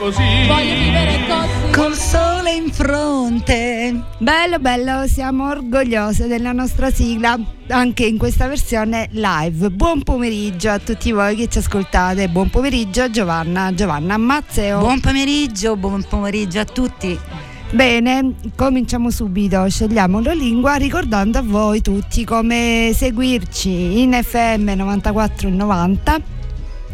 così. Voglio vivere così. Col sole in fronte. Bello, bello, siamo orgogliose della nostra sigla anche in questa versione live. Buon pomeriggio a tutti voi che ci ascoltate. Buon pomeriggio Giovanna, Giovanna Mazzeo. Buon pomeriggio, buon pomeriggio a tutti. Bene, cominciamo subito, scegliamo la lingua ricordando a voi tutti come seguirci in FM 9490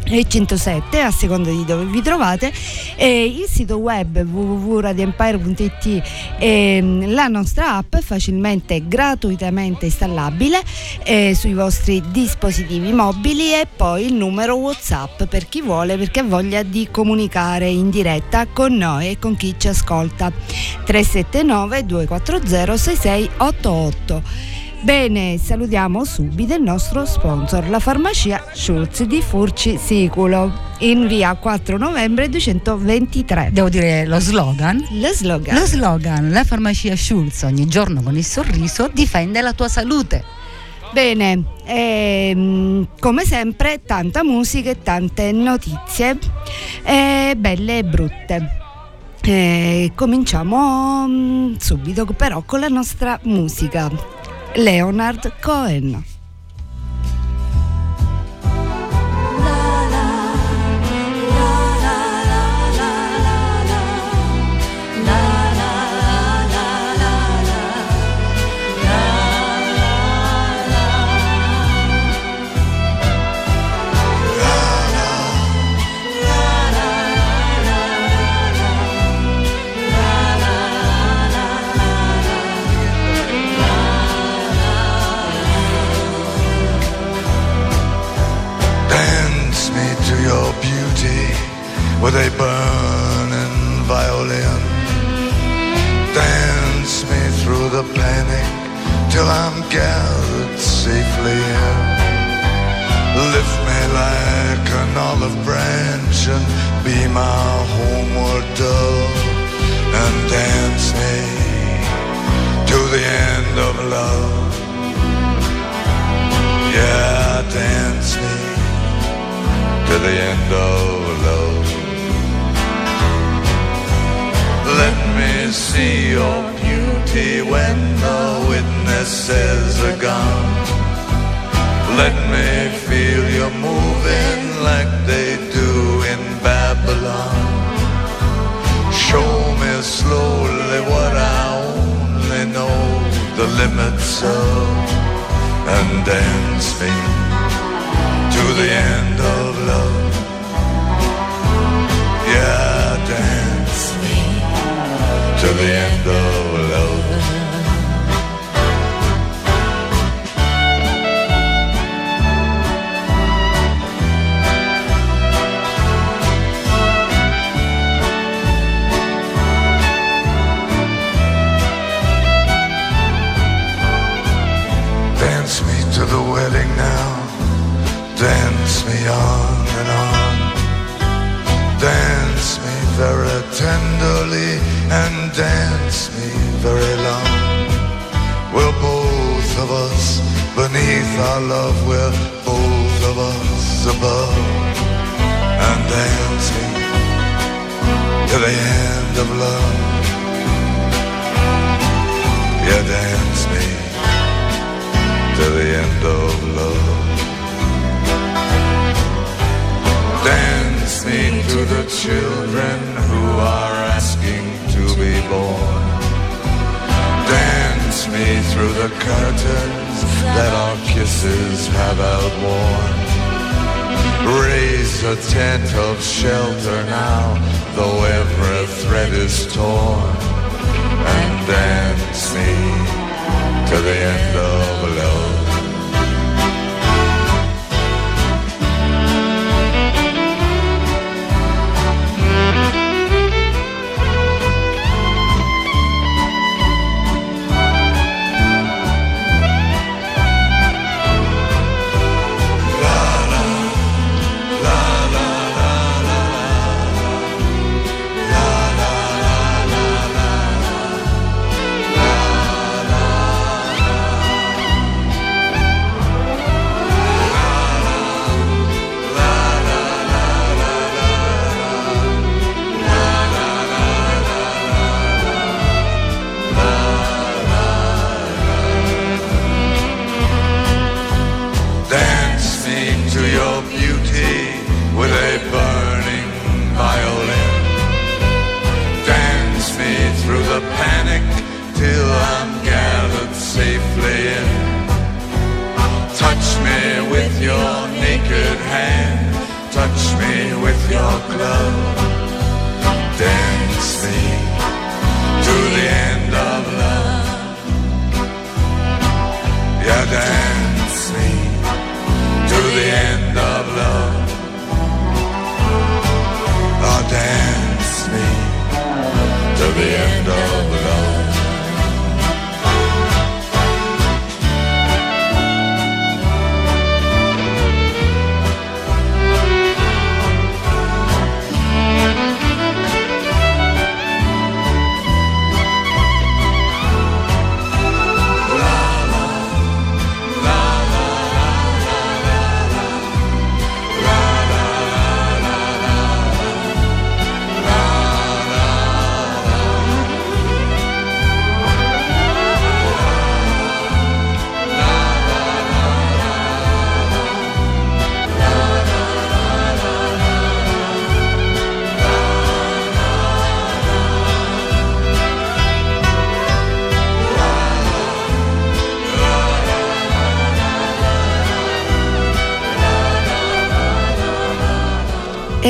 e 107 a seconda di dove vi trovate. E il sito web www.radioempire.it e la nostra app facilmente gratuitamente installabile eh, sui vostri dispositivi mobili e poi il numero whatsapp per chi vuole perché ha voglia di comunicare in diretta con noi e con chi ci ascolta. 379 240 6688 Bene, salutiamo subito il nostro sponsor, la farmacia Schulz di Furci Siculo, in via 4 novembre 223. Devo dire lo slogan? Lo slogan. Lo slogan, la farmacia Schulz ogni giorno con il sorriso difende la tua salute. Bene, ehm, come sempre tanta musica e tante notizie, eh, belle e brutte. Eh, cominciamo mm, subito però con la nostra musica. Leonard Cohen.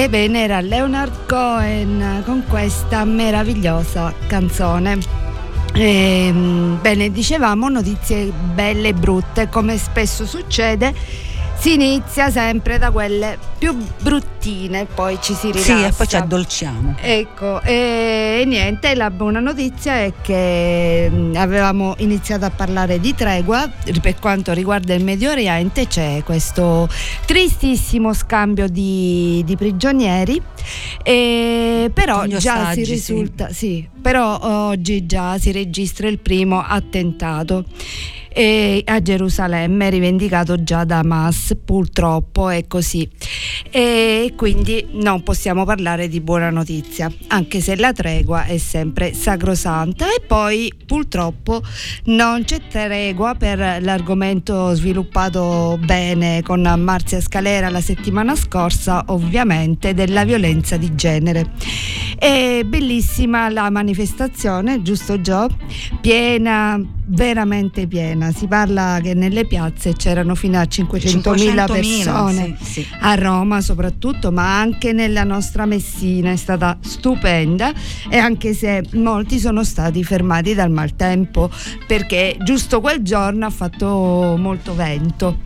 Ebbene, era Leonard Cohen con questa meravigliosa canzone. Ehm, bene, dicevamo notizie belle e brutte, come spesso succede. Si inizia sempre da quelle più bruttine, poi ci si rilassa. Sì, e poi ci addolciamo. Ecco, e niente, la buona notizia è che mh, avevamo iniziato a parlare di tregua, per quanto riguarda il Medio Oriente c'è questo tristissimo scambio di, di prigionieri, e però Gli già si ostaggi, sì. risulta, sì, però oggi già si registra il primo attentato e a Gerusalemme rivendicato già da Hamas purtroppo è così. E quindi non possiamo parlare di buona notizia anche se la tregua è sempre sacrosanta. E poi purtroppo non c'è tregua per l'argomento sviluppato bene con Marzia Scalera la settimana scorsa ovviamente della violenza di genere. È bellissima la manifestazione giusto Gio? piena veramente piena si parla che nelle piazze c'erano fino a 500.000 persone sì, sì. a Roma soprattutto, ma anche nella nostra Messina è stata stupenda e anche se molti sono stati fermati dal maltempo perché giusto quel giorno ha fatto molto vento.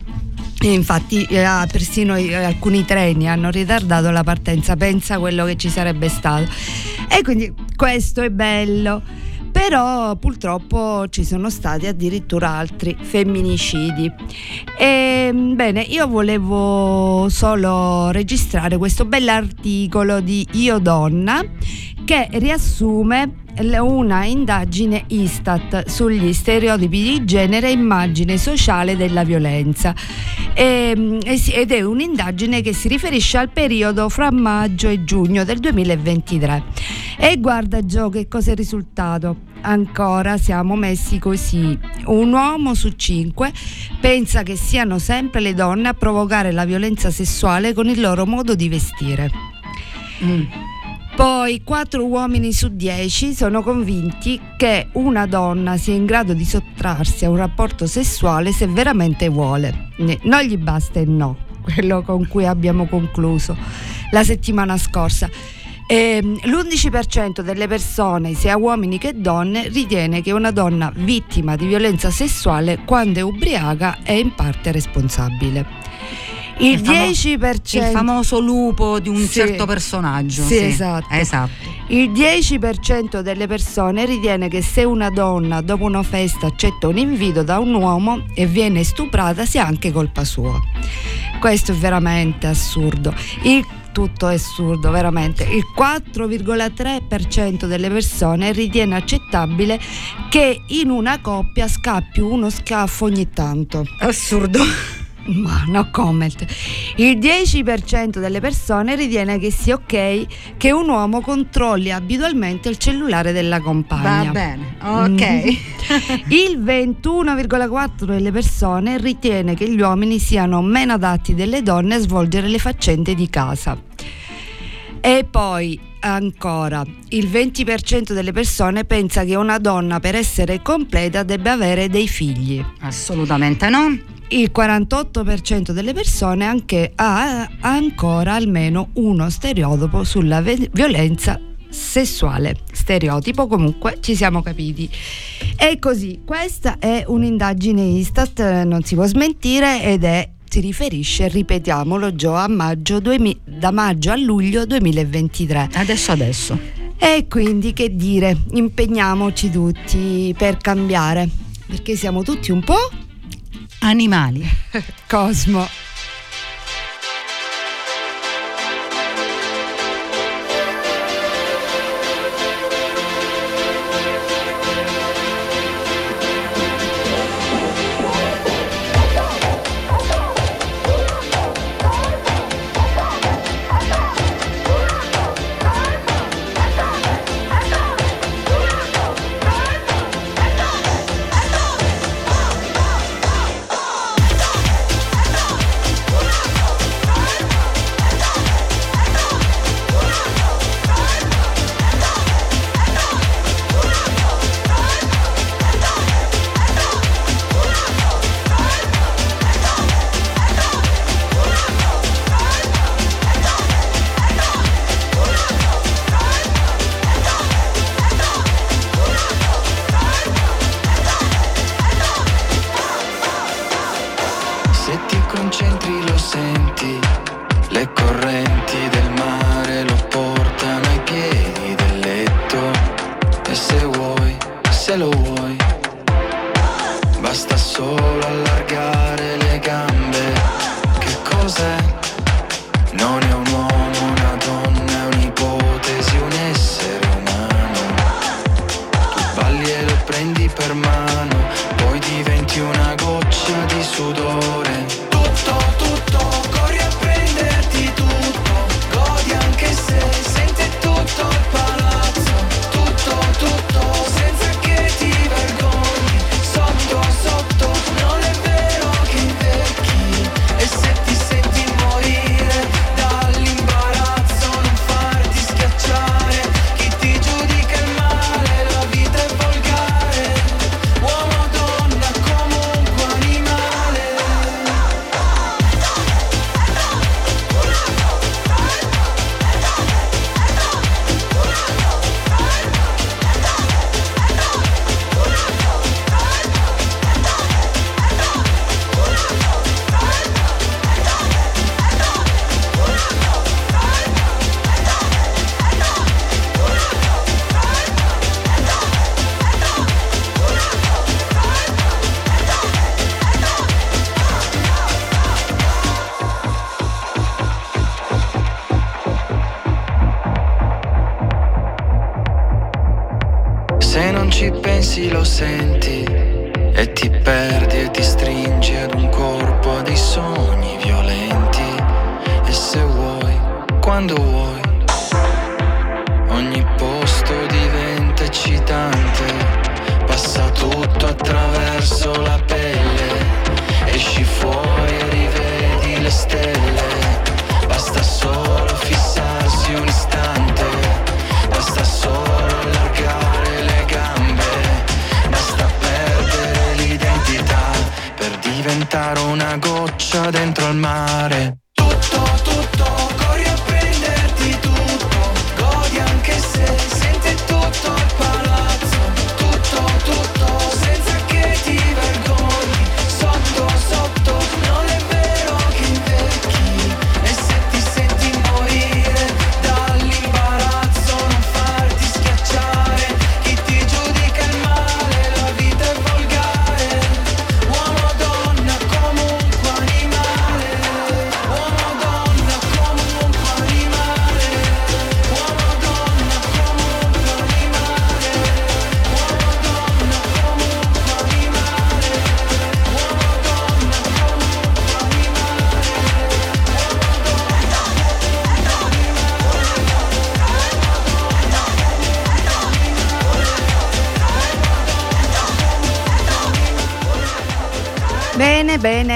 Infatti eh, persino i- alcuni treni hanno ritardato la partenza, pensa a quello che ci sarebbe stato. E quindi questo è bello. Però purtroppo ci sono stati addirittura altri femminicidi. E, bene, io volevo solo registrare questo bell'articolo di Io Donna che riassume una indagine Istat sugli stereotipi di genere e immagine sociale della violenza. Ehm, e ed è un'indagine che si riferisce al periodo fra maggio e giugno del 2023 e guarda Gio che cosa è risultato? Ancora siamo messi così. Un uomo su cinque pensa che siano sempre le donne a provocare la violenza sessuale con il loro modo di vestire. Mm. Poi 4 uomini su 10 sono convinti che una donna sia in grado di sottrarsi a un rapporto sessuale se veramente vuole. Non gli basta il no, quello con cui abbiamo concluso la settimana scorsa. Ehm, L'11% delle persone, sia uomini che donne, ritiene che una donna vittima di violenza sessuale, quando è ubriaca, è in parte responsabile. Il, Il famo- 10% Il famoso lupo di un Sì. certo personaggio. Sì, esatto. Esatto. Il 10% delle persone ritiene che se una donna dopo una festa accetta un invito da un uomo e viene stuprata sia anche colpa sua. Questo è veramente assurdo. Il tutto è assurdo, veramente. Il 4,3% delle persone ritiene accettabile che in una coppia scappi uno schiaffo ogni tanto. Assurdo. Ma no comment. Il 10% delle persone ritiene che sia ok che un uomo controlli abitualmente il cellulare della compagna. Va bene. Ok. Il 21,4% delle persone ritiene che gli uomini siano meno adatti delle donne a svolgere le faccende di casa. E poi ancora, il 20% delle persone pensa che una donna per essere completa debba avere dei figli. Assolutamente no. Il 48% delle persone anche ha ancora almeno uno stereotipo sulla ve- violenza sessuale. Stereotipo comunque ci siamo capiti. E così, questa è un'indagine Istat, non si può smentire ed è si riferisce, ripetiamolo, Gio, a maggio 2000, da maggio a luglio 2023. Adesso adesso. E quindi che dire, impegniamoci tutti per cambiare, perché siamo tutti un po' animali. Cosmo.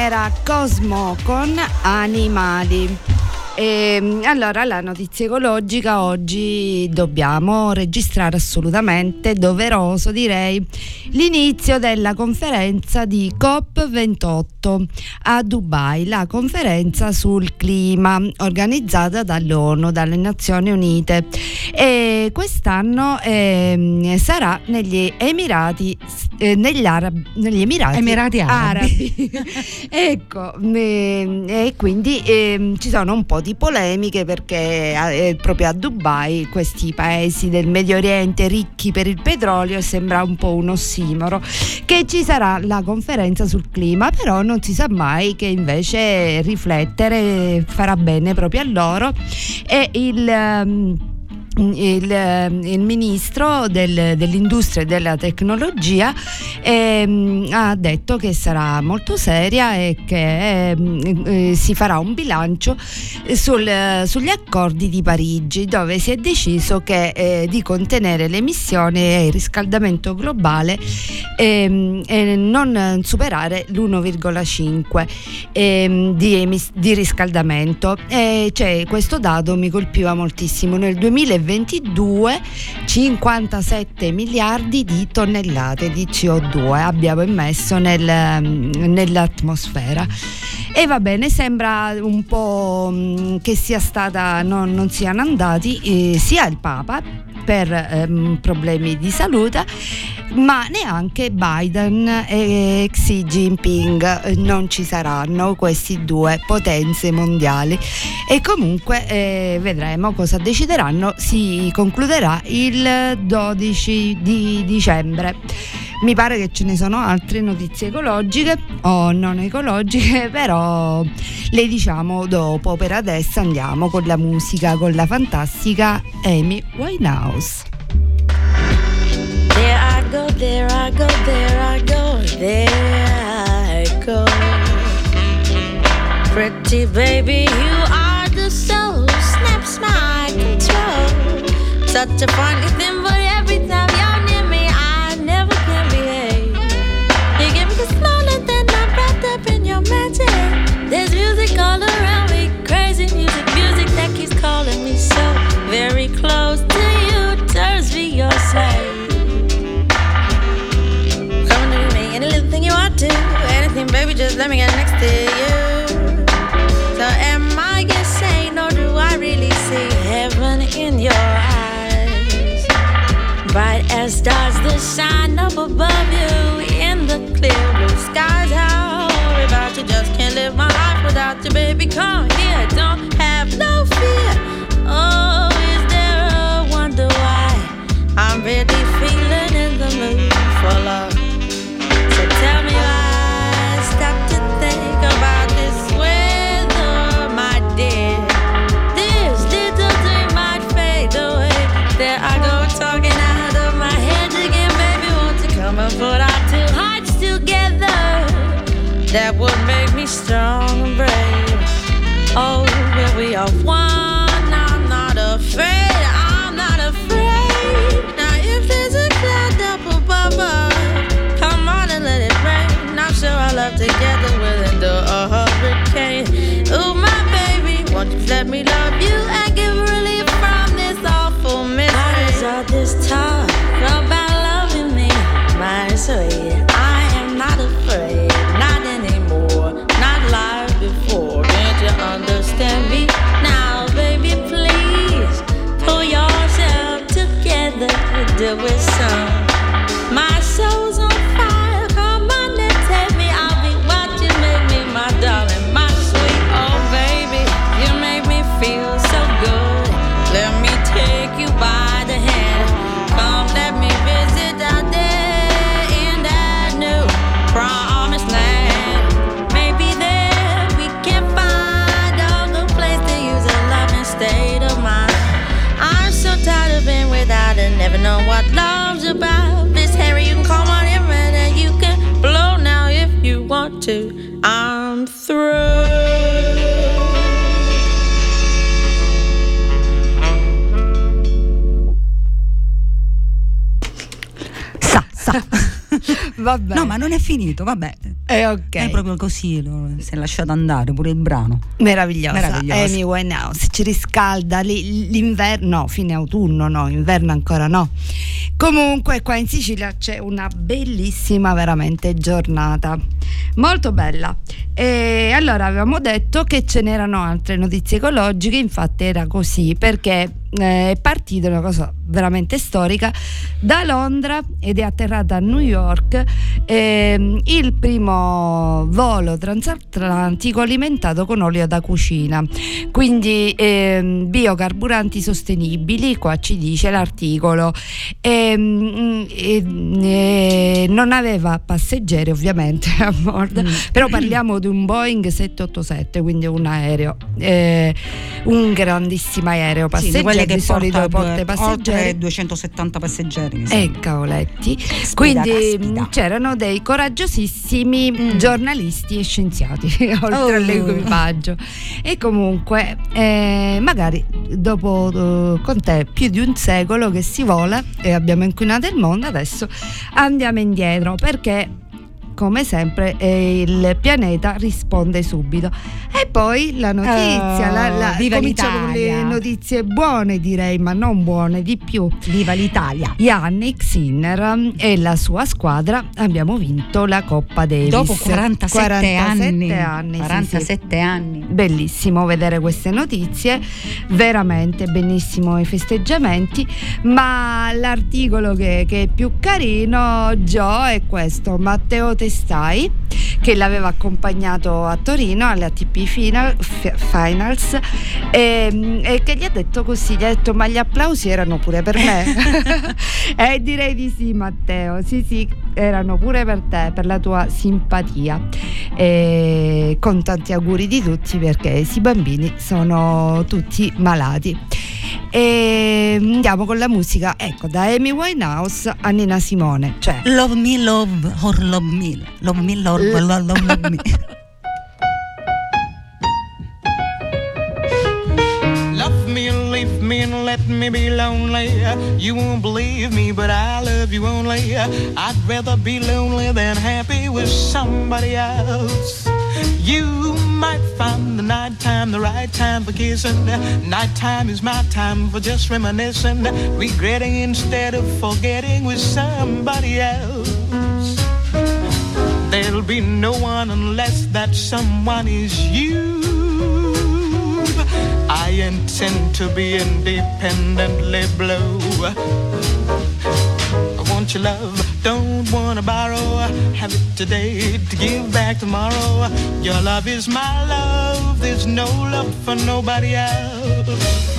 Era Cosmo con Animali. E, ehm, allora, la notizia ecologica oggi dobbiamo registrare assolutamente, doveroso direi, l'inizio della conferenza di COP28 a Dubai, la conferenza sul clima organizzata dall'ONU, dalle Nazioni Unite. E quest'anno eh, sarà negli Emirati, eh, negli, Arab, negli Emirati, Emirati Arabi. Ecco, eh, e quindi ehm, ci sono un po' di polemiche perché eh, proprio a Dubai questi paesi del Medio Oriente ricchi per il petrolio sembra un po' un ossimoro che ci sarà la conferenza sul clima però non si sa mai che invece riflettere farà bene proprio a loro. E il um, il, ehm, il, ministro del, dell'industria e della tecnologia ehm, ha detto che sarà molto seria e che ehm, eh, si farà un bilancio sul, sugli accordi di Parigi dove si è deciso che, eh, di contenere le emissioni e il riscaldamento globale ehm, e non superare l'1,5 ehm, di, emis- di riscaldamento. E cioè, questo dato mi colpiva moltissimo nel 2020 2022 57 miliardi di tonnellate di CO2 abbiamo immesso nel, nell'atmosfera. E va bene, sembra un po' mm, che sia stata, no, non siano andati eh, sia il Papa per ehm, problemi di salute, ma neanche Biden e Xi Jinping non ci saranno questi due potenze mondiali e comunque eh, vedremo cosa decideranno. Si concluderà il 12 di dicembre. Mi pare che ce ne sono altre notizie ecologiche o non ecologiche, però le diciamo dopo. Per adesso andiamo con la musica, con la fantastica Amy Winehouse. There I go, there I go, there I go, there I go. Pretty baby, you are the soul, snaps my control. Such a funny thing, but every time you're near me, I never can behave. You give me the smile and then I'm wrapped up in your magic. There's music all around me any little thing you want to, anything, baby, just let me get next to you. So am I insane or do I really see heaven in your eyes? Bright as stars that shine up above you in the clear blue skies. How live my life without you, baby. Come here, don't have no fear. Oh, me love you to. I'm through. Sa, sa. vabbè. No, ma non è finito, vabbè. Eh, ok. È proprio così, si è lasciato andare pure il brano. Meravigliosa. Meravigliosa. Amy Winehouse ci riscalda li- l'inverno, no, fine autunno, no, inverno ancora no. Comunque qua in Sicilia c'è una bellissima veramente giornata, molto bella. E allora avevamo detto che ce n'erano altre notizie ecologiche, infatti era così perché è partita una cosa veramente storica. Da Londra ed è atterrata a New York ehm, il primo volo transatlantico alimentato con olio da cucina. Quindi ehm, biocarburanti sostenibili qua ci dice l'articolo. Ehm, e- e non aveva passeggeri ovviamente a bordo. Però parliamo di un Boeing 787 quindi un aereo eh, un grandissimo aereo Sì, passeggeri. quelle che di solito porta porta passeggeri oltre 270 passeggeri. mi e sembra. cavoletti. Caspita, Quindi caspita. mh, c'erano dei coraggiosissimi Mm. giornalisti e scienziati oltre Oh. all'equipaggio. E comunque, eh, magari dopo eh, con te più di un secolo che si vola e abbiamo inquinato il mondo, adesso andiamo indietro perché. Come sempre eh, il pianeta risponde subito. E poi la notizia, Oh, la, la- viva cominciamo con le notizie buone direi, ma non buone di più. Viva l'Italia! Yannick Sinner um, e la sua squadra abbiamo vinto la Coppa Davis. Dopo 47, 47 anni. anni, sì, 47 anni. sì. Bellissimo vedere queste notizie, veramente benissimo i festeggiamenti, ma l'articolo che, che è più carino, Joe, è questo, Matteo Testai, che l'aveva accompagnato a Torino alle ATP Final- Finals e, e che gli ha detto così, gli ha detto ma gli applausi erano pure per me. e direi di sì Matteo, sì sì, erano pure per te, per la tua simpatia. E con tanti auguri di tutti perché questi bambini sono tutti malati. E andiamo con la musica, ecco, da Amy Winehouse a Nina Simone, cioè Love me, love, or love me. Love me, love, L- love, love me. Love me me and let me be lonely. You won't believe me, but I love you only. I'd rather be lonely than happy with somebody else. You might find the nighttime the right time for kissing. Nighttime is my time for just reminiscing, regretting instead of forgetting with somebody else. There'll be no one unless that someone is you. I intend to be independently blue. Your love, don't wanna borrow. Have it today to give back tomorrow. Your love is my love, there's no love for nobody else.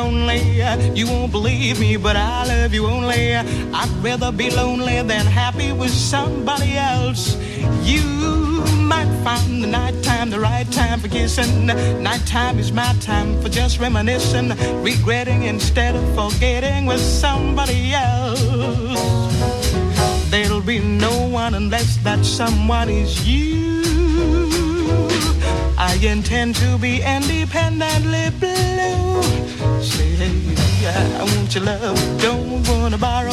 Lonely. You won't believe me, but I love you only. I'd rather be lonely than happy with somebody else. You might find the nighttime the right time for kissing. Nighttime is my time for just reminiscing, regretting instead of forgetting with somebody else. There'll be no one unless that someone is you. I intend to be independently blue. Say, hey, I want your love, don't wanna borrow.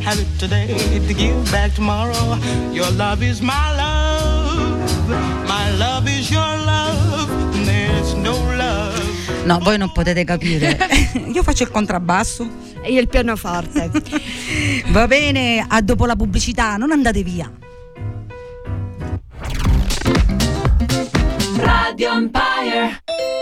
Have it today to give back tomorrow. Your love is my love, my love is your love. There's no love. No, voi non potete capire. Io faccio il contrabbasso. E io il pianoforte. Va bene, a dopo la pubblicità, non andate via. Radio Empire.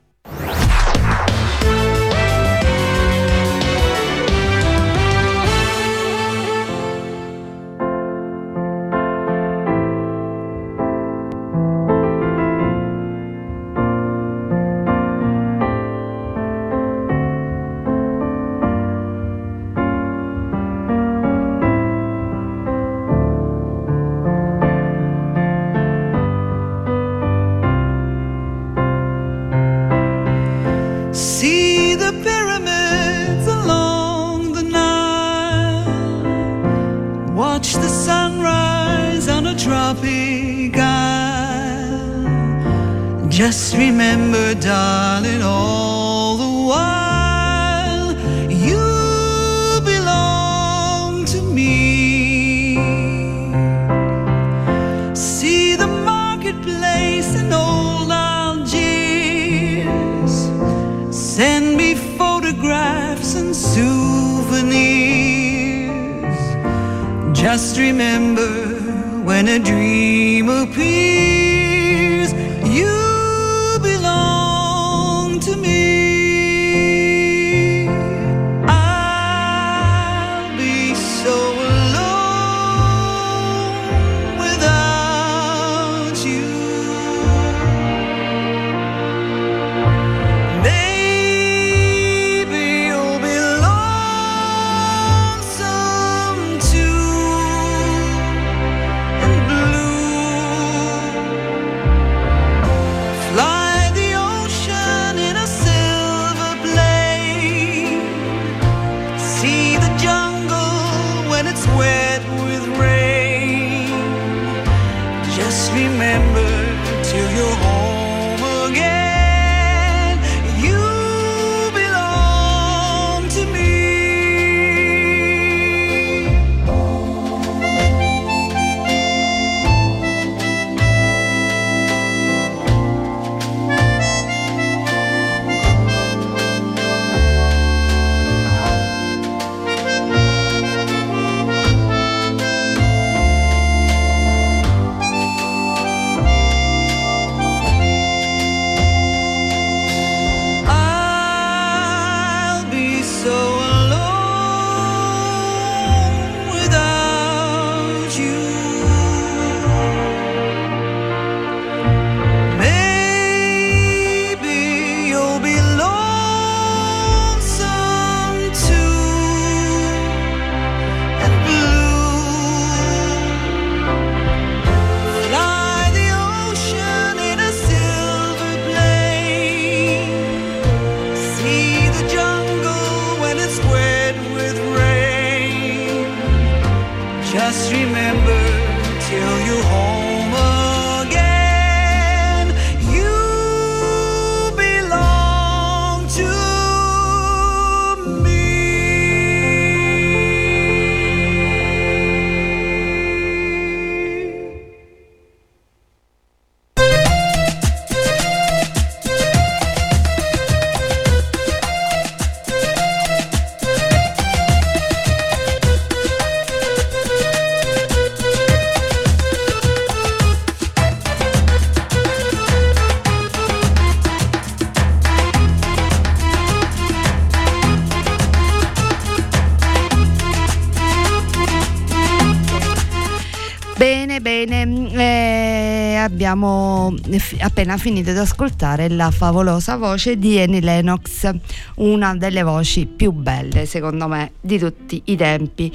Abbiamo f- appena finito di ascoltare la favolosa voce di Annie Lennox, una delle voci più belle secondo me di tutti i tempi.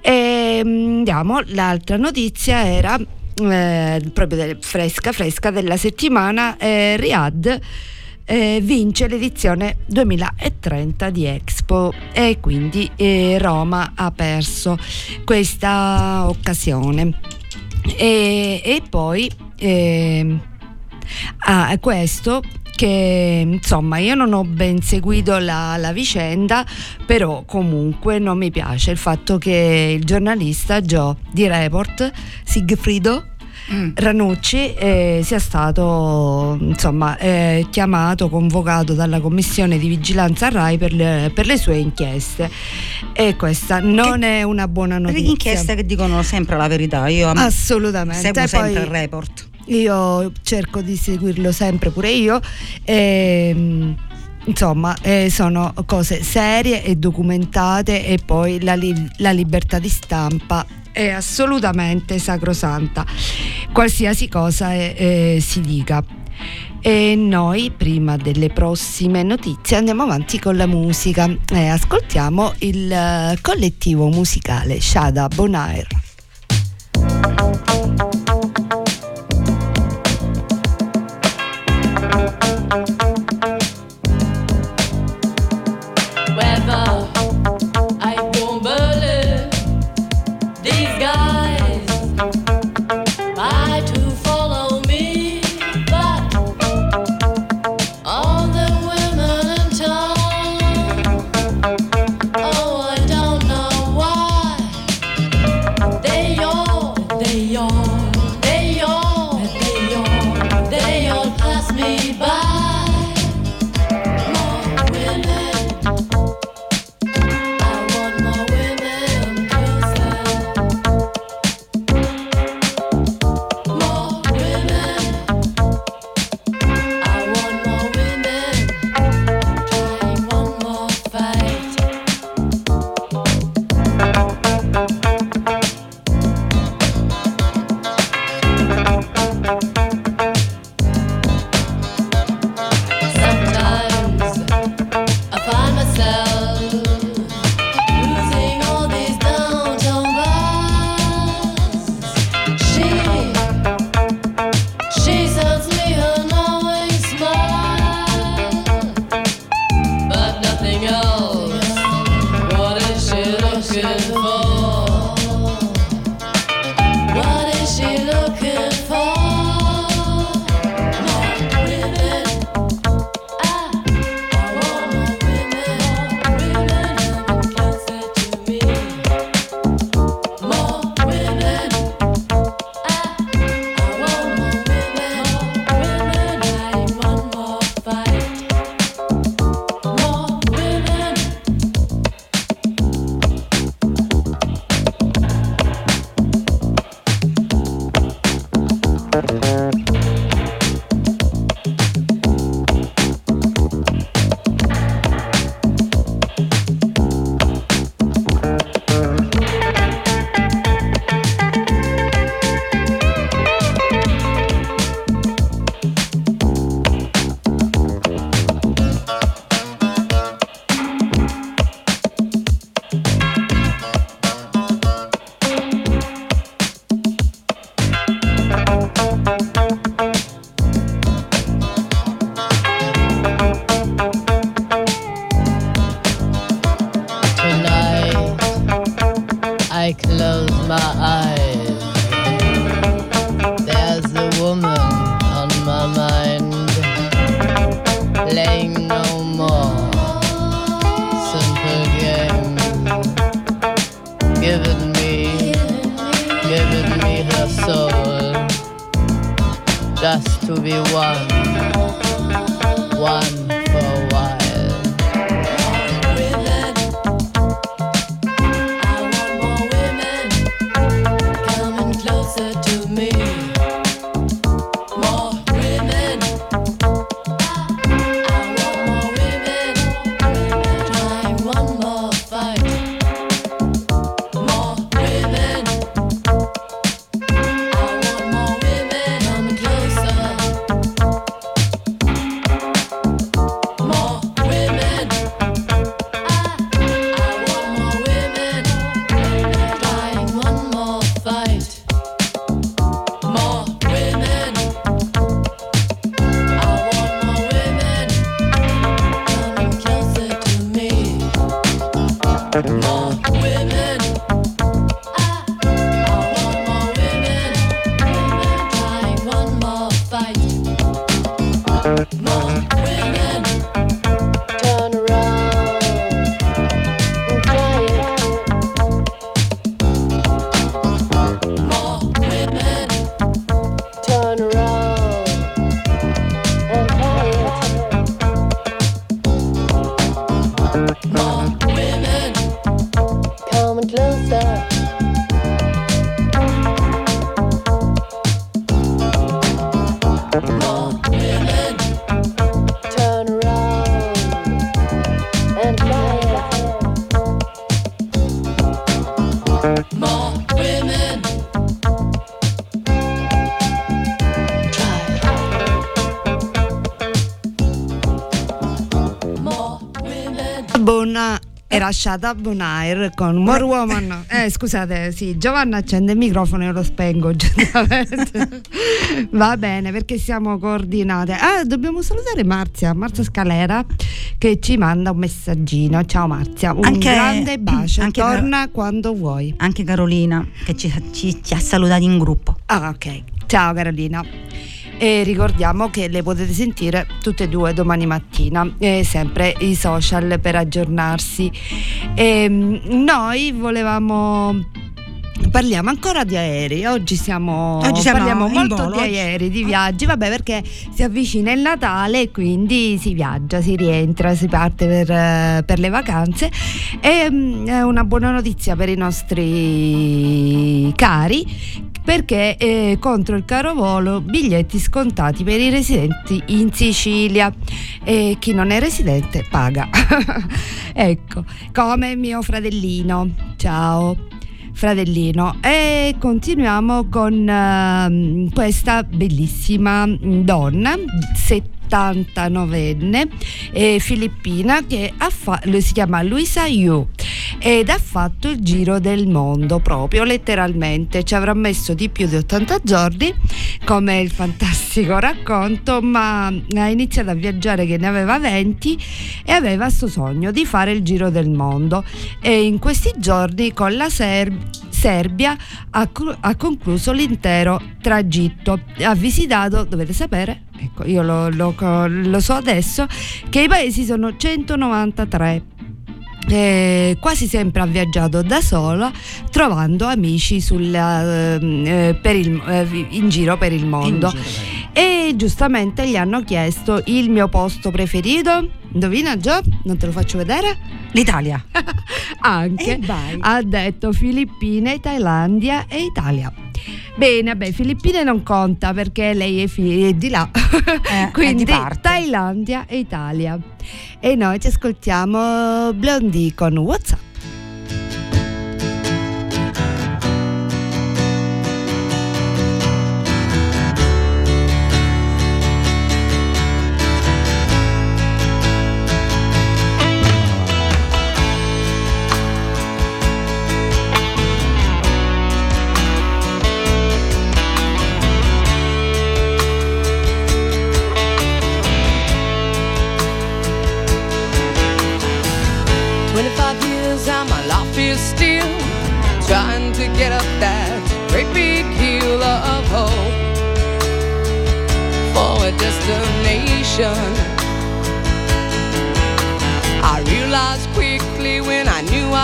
E mm, andiamo, l'altra notizia era eh, proprio fresca fresca della settimana, eh, Riyadh eh, vince l'edizione 2030 di Expo e quindi eh, Roma ha perso questa occasione. E, e poi ehm, ah, questo che insomma io non ho ben seguito la, la vicenda però comunque non mi piace il fatto che il giornalista Joe di Report Sigfrido Ranucci eh, sia stato insomma eh, chiamato, convocato dalla commissione di vigilanza RAI per le, per le sue inchieste e questa non è una buona Le notizia inchieste che dicono sempre la verità. Io am- assolutamente seguo sempre Poi il report. Io cerco di seguirlo sempre pure io. E, insomma eh, sono cose serie e documentate e poi la, li- la libertà di stampa è assolutamente sacrosanta. Qualsiasi cosa eh, eh, si dica. E noi prima delle prossime notizie andiamo avanti con la musica. E ascoltiamo il eh, collettivo musicale Shada Bonaire playing no more. Simple games, giving me, giving me her soul, just to be one, one Shada Bonair con More Woman. Eh, scusate, sì, Giovanna accende il microfono e lo spengo giustamente. Va bene, perché siamo coordinate. Ah, dobbiamo salutare Marzia, Marzia Scalera che ci manda un messaggino. Ciao Marzia, un Anche- grande bacio. anche Torna quando vuoi. Anche Carolina che ci, ci- ci ha salutati in gruppo. Ah, ok. Ciao Carolina. E ricordiamo che le potete sentire tutte e due domani mattina, e sempre i social per aggiornarsi. E, mm, noi volevamo. Parliamo ancora di aerei, oggi siamo, Oggi siamo parliamo molto volo, di aerei, di viaggi, vabbè perché si avvicina il Natale e quindi si viaggia, si rientra, si parte per, eh, per le vacanze e mm, è una buona notizia per i nostri cari perché eh, contro il caro volo biglietti scontati per i residenti in Sicilia e chi non è residente paga. ecco, come mio fratellino. Ciao. Fratellino e continuiamo con ehm, questa bellissima donna 79enne eh, filippina che fa- si chiama Luisa Yu ed ha fatto il giro del mondo proprio letteralmente. Ci avrà messo di più di 80 giorni come il fantastico racconto ma ha iniziato a viaggiare che ne aveva 20 e aveva questo sogno di fare il giro del mondo. E in questi giorni con la Ser- Serbia ha, ha concluso l'intero tragitto. Ha visitato dovete sapere ecco io lo, lo lo so adesso che i paesi sono 193 eh, quasi sempre ha viaggiato da sola trovando amici sulla, ehm, eh, il- eh, in giro per il mondo e giustamente gli hanno chiesto il mio posto preferito indovina Gio? non te lo faccio vedere? L'Italia. anche ha detto Filippine, Thailandia e Italia Bene, beh, Filippine non conta perché lei è, fi- è di là, di quindi parte. Thailandia e Italia. E noi ci ascoltiamo Blondie con WhatsApp.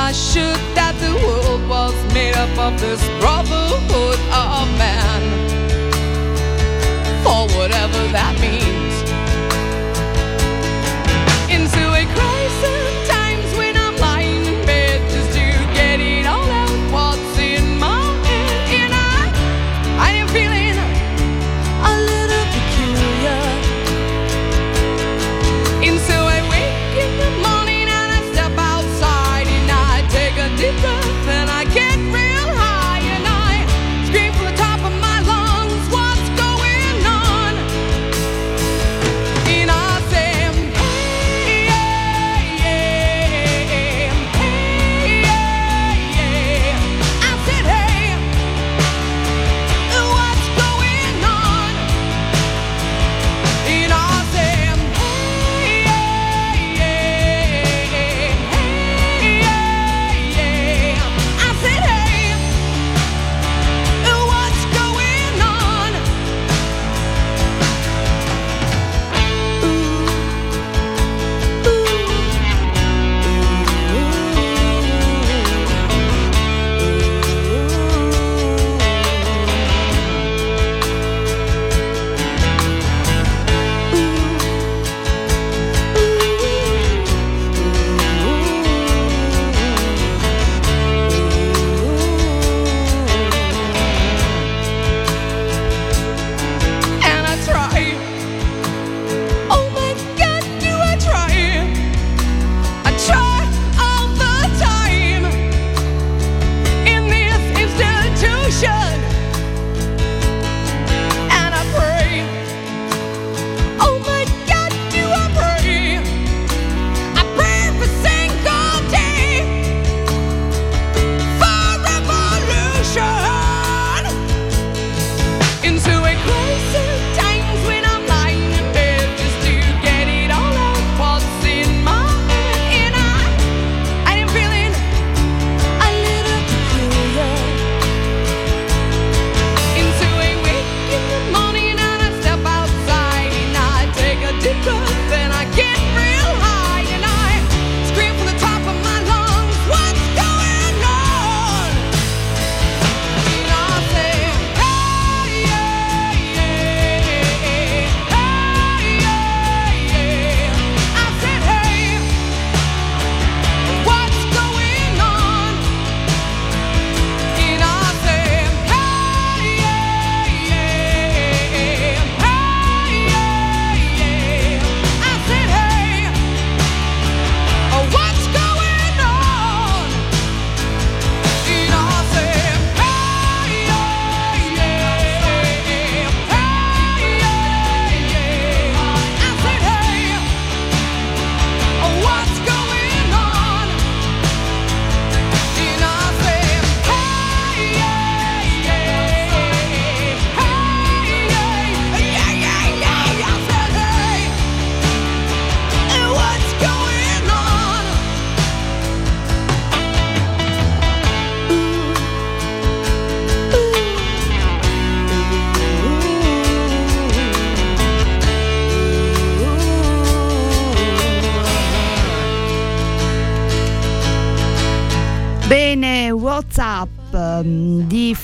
I should that the world was made up of this brotherhood of man. For whatever that means.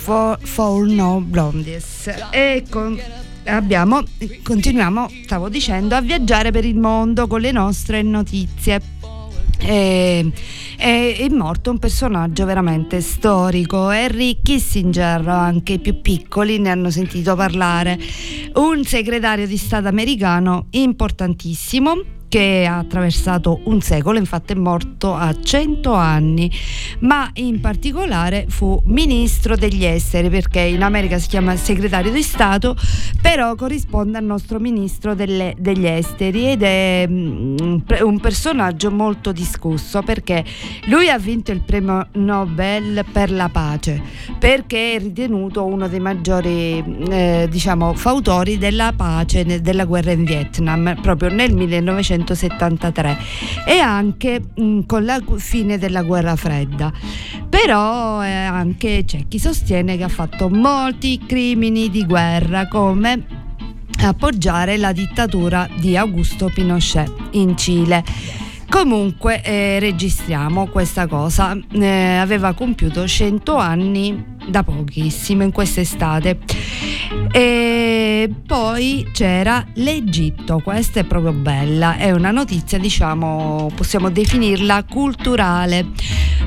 For, For No Blondies. E con- abbiamo, continuiamo, stavo dicendo, a viaggiare per il mondo con le nostre notizie. E- è, è morto un personaggio veramente storico, Henry Kissinger, anche i più piccoli ne hanno sentito parlare, un segretario di Stato americano importantissimo che ha attraversato un secolo, infatti è morto a 100 anni, ma in particolare fu ministro degli esteri perché in America si chiama segretario di Stato, però corrisponde al nostro ministro delle- degli esteri ed è mm, un personaggio molto discusso perché lui ha vinto il premio Nobel per la pace perché è ritenuto uno dei maggiori eh, diciamo fautori della pace della guerra in Vietnam proprio nel 1973 e anche mh, con la fine della guerra fredda però eh, anche c'è chi sostiene che ha fatto molti crimini di guerra come appoggiare la dittatura di Augusto Pinochet in Cile. Comunque eh, registriamo questa cosa, eh, aveva compiuto 100 anni da pochissimo in quest'estate. E poi c'era l'Egitto, questa è proprio bella, è una notizia diciamo possiamo definirla culturale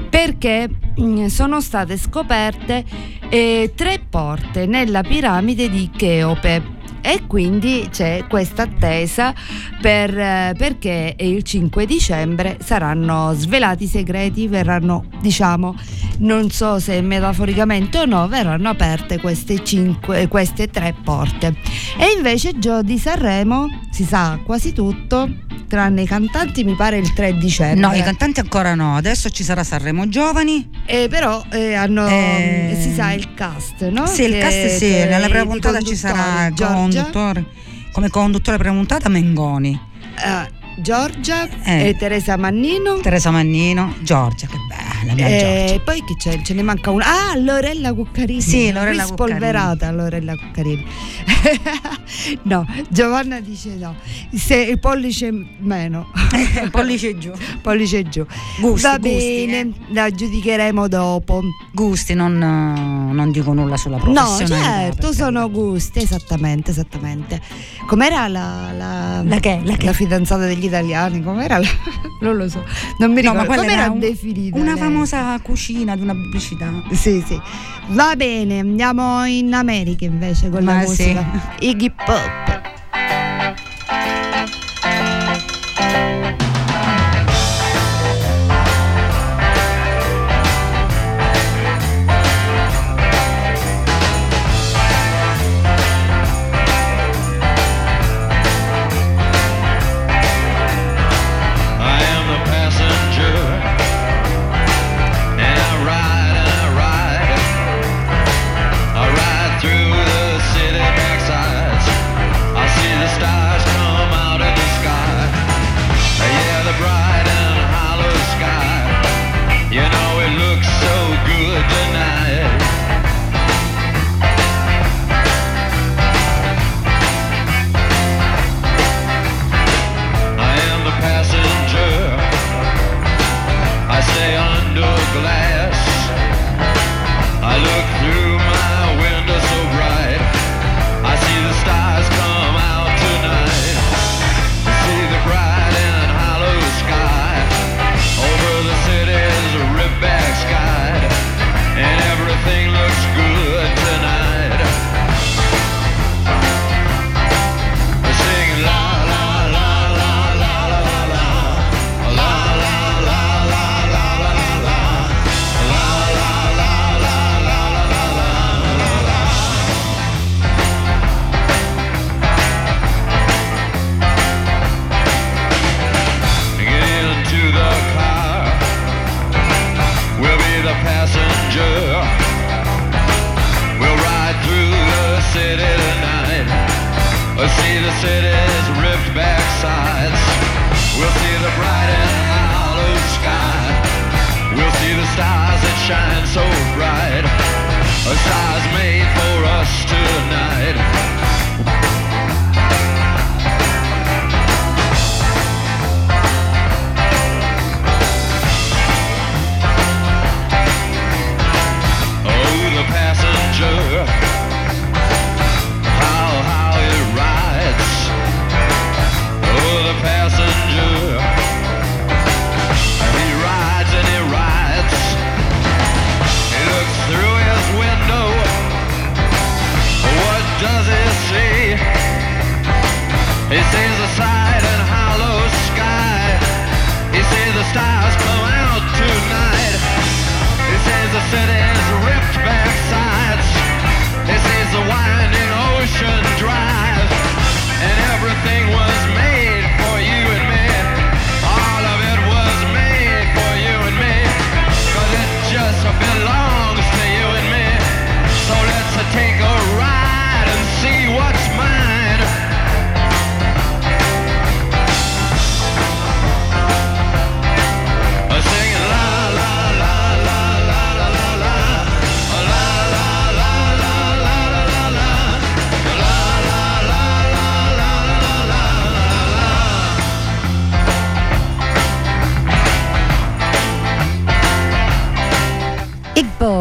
perché mm, sono state scoperte eh, tre porte nella piramide di Cheope e quindi c'è questa attesa per, perché il 5 dicembre saranno svelati i segreti, verranno diciamo non so se metaforicamente o no, verranno aperte queste, cinque, queste tre porte. E invece Gio di Sanremo si sa quasi tutto, tranne i cantanti mi pare il 3 dicembre. No, i cantanti ancora no, adesso ci sarà Sanremo Giovani. Eh, però eh, hanno, Eh, si sa il cast, no? Sì, il Che- cast sì, nella prima puntata ci sarà. Giorgia, conduttore. Come conduttore prima puntata Mengoni, eh, Giorgia Eh. e Teresa Mannino. Teresa Mannino, Giorgia, che bella mia E Giorgia. poi chi c'è? Ce ne manca una. Ah, Lorella Cuccarini. Sì, Lorella Qui spolverata Lorella Cuccarini. no, Giovanna dice no. Se il pollice meno. Pollice giù. pollice giù. Gusti, Va gusti, bene, eh. la giudicheremo dopo. Gusti, non, eh, non dico nulla sulla No, professionalità. certo, sono gusti, esattamente, esattamente. Com'era la, la, La che? La che? fidanzata degli italiani? Com'era la, non lo so, non mi No, ricordo. ma quella Com'era era un- definita? una lei? famosa cucina di una pubblicità. Sì, sì. Va bene, andiamo in America invece con la Ma musica. Iggy Pop. Ik boom.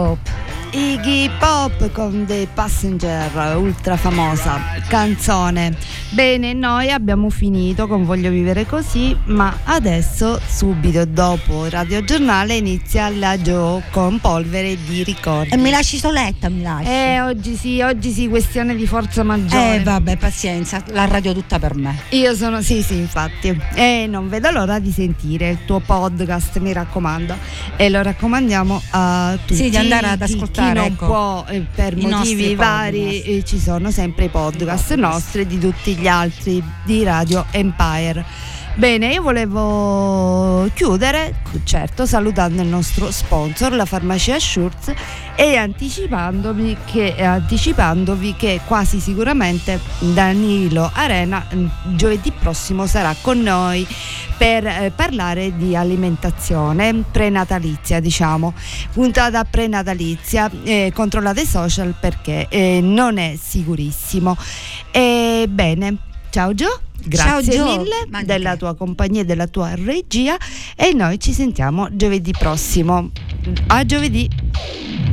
Iggy Pop con The Passenger, ultra famosa canzone. Bene, noi abbiamo finito con Voglio vivere così, ma adesso, subito dopo Radio Giornale, inizia la Joe con polvere di ricordi. E mi lasci soletta, mi lasci. Eh, oggi sì, oggi sì, questione di forza maggiore. Eh, vabbè, pazienza, la radio tutta per me. Io sono, sì, sì, infatti. E non vedo l'ora di sentire il tuo podcast, mi raccomando. E lo raccomandiamo a tutti. Sì, di andare ad Chi- ascoltare, Chi non ecco, può, eh, per motivi vari, eh, ci sono sempre i podcast, I podcast. nostri e di tutti gli altri di Radio Empire. Bene, io volevo chiudere, certo, salutando il nostro sponsor, la farmacia Schurz, e anticipandomi che, anticipandovi che quasi sicuramente Danilo Arena mm, giovedì prossimo sarà con noi per eh, parlare di alimentazione prenatalizia, diciamo, puntata prenatalizia, eh, controllate i social perché eh, non è sicurissimo. E bene, ciao Gio. Grazie Ciao, mille Ma di della tua compagnia e della tua regia e noi ci sentiamo giovedì prossimo. A giovedì!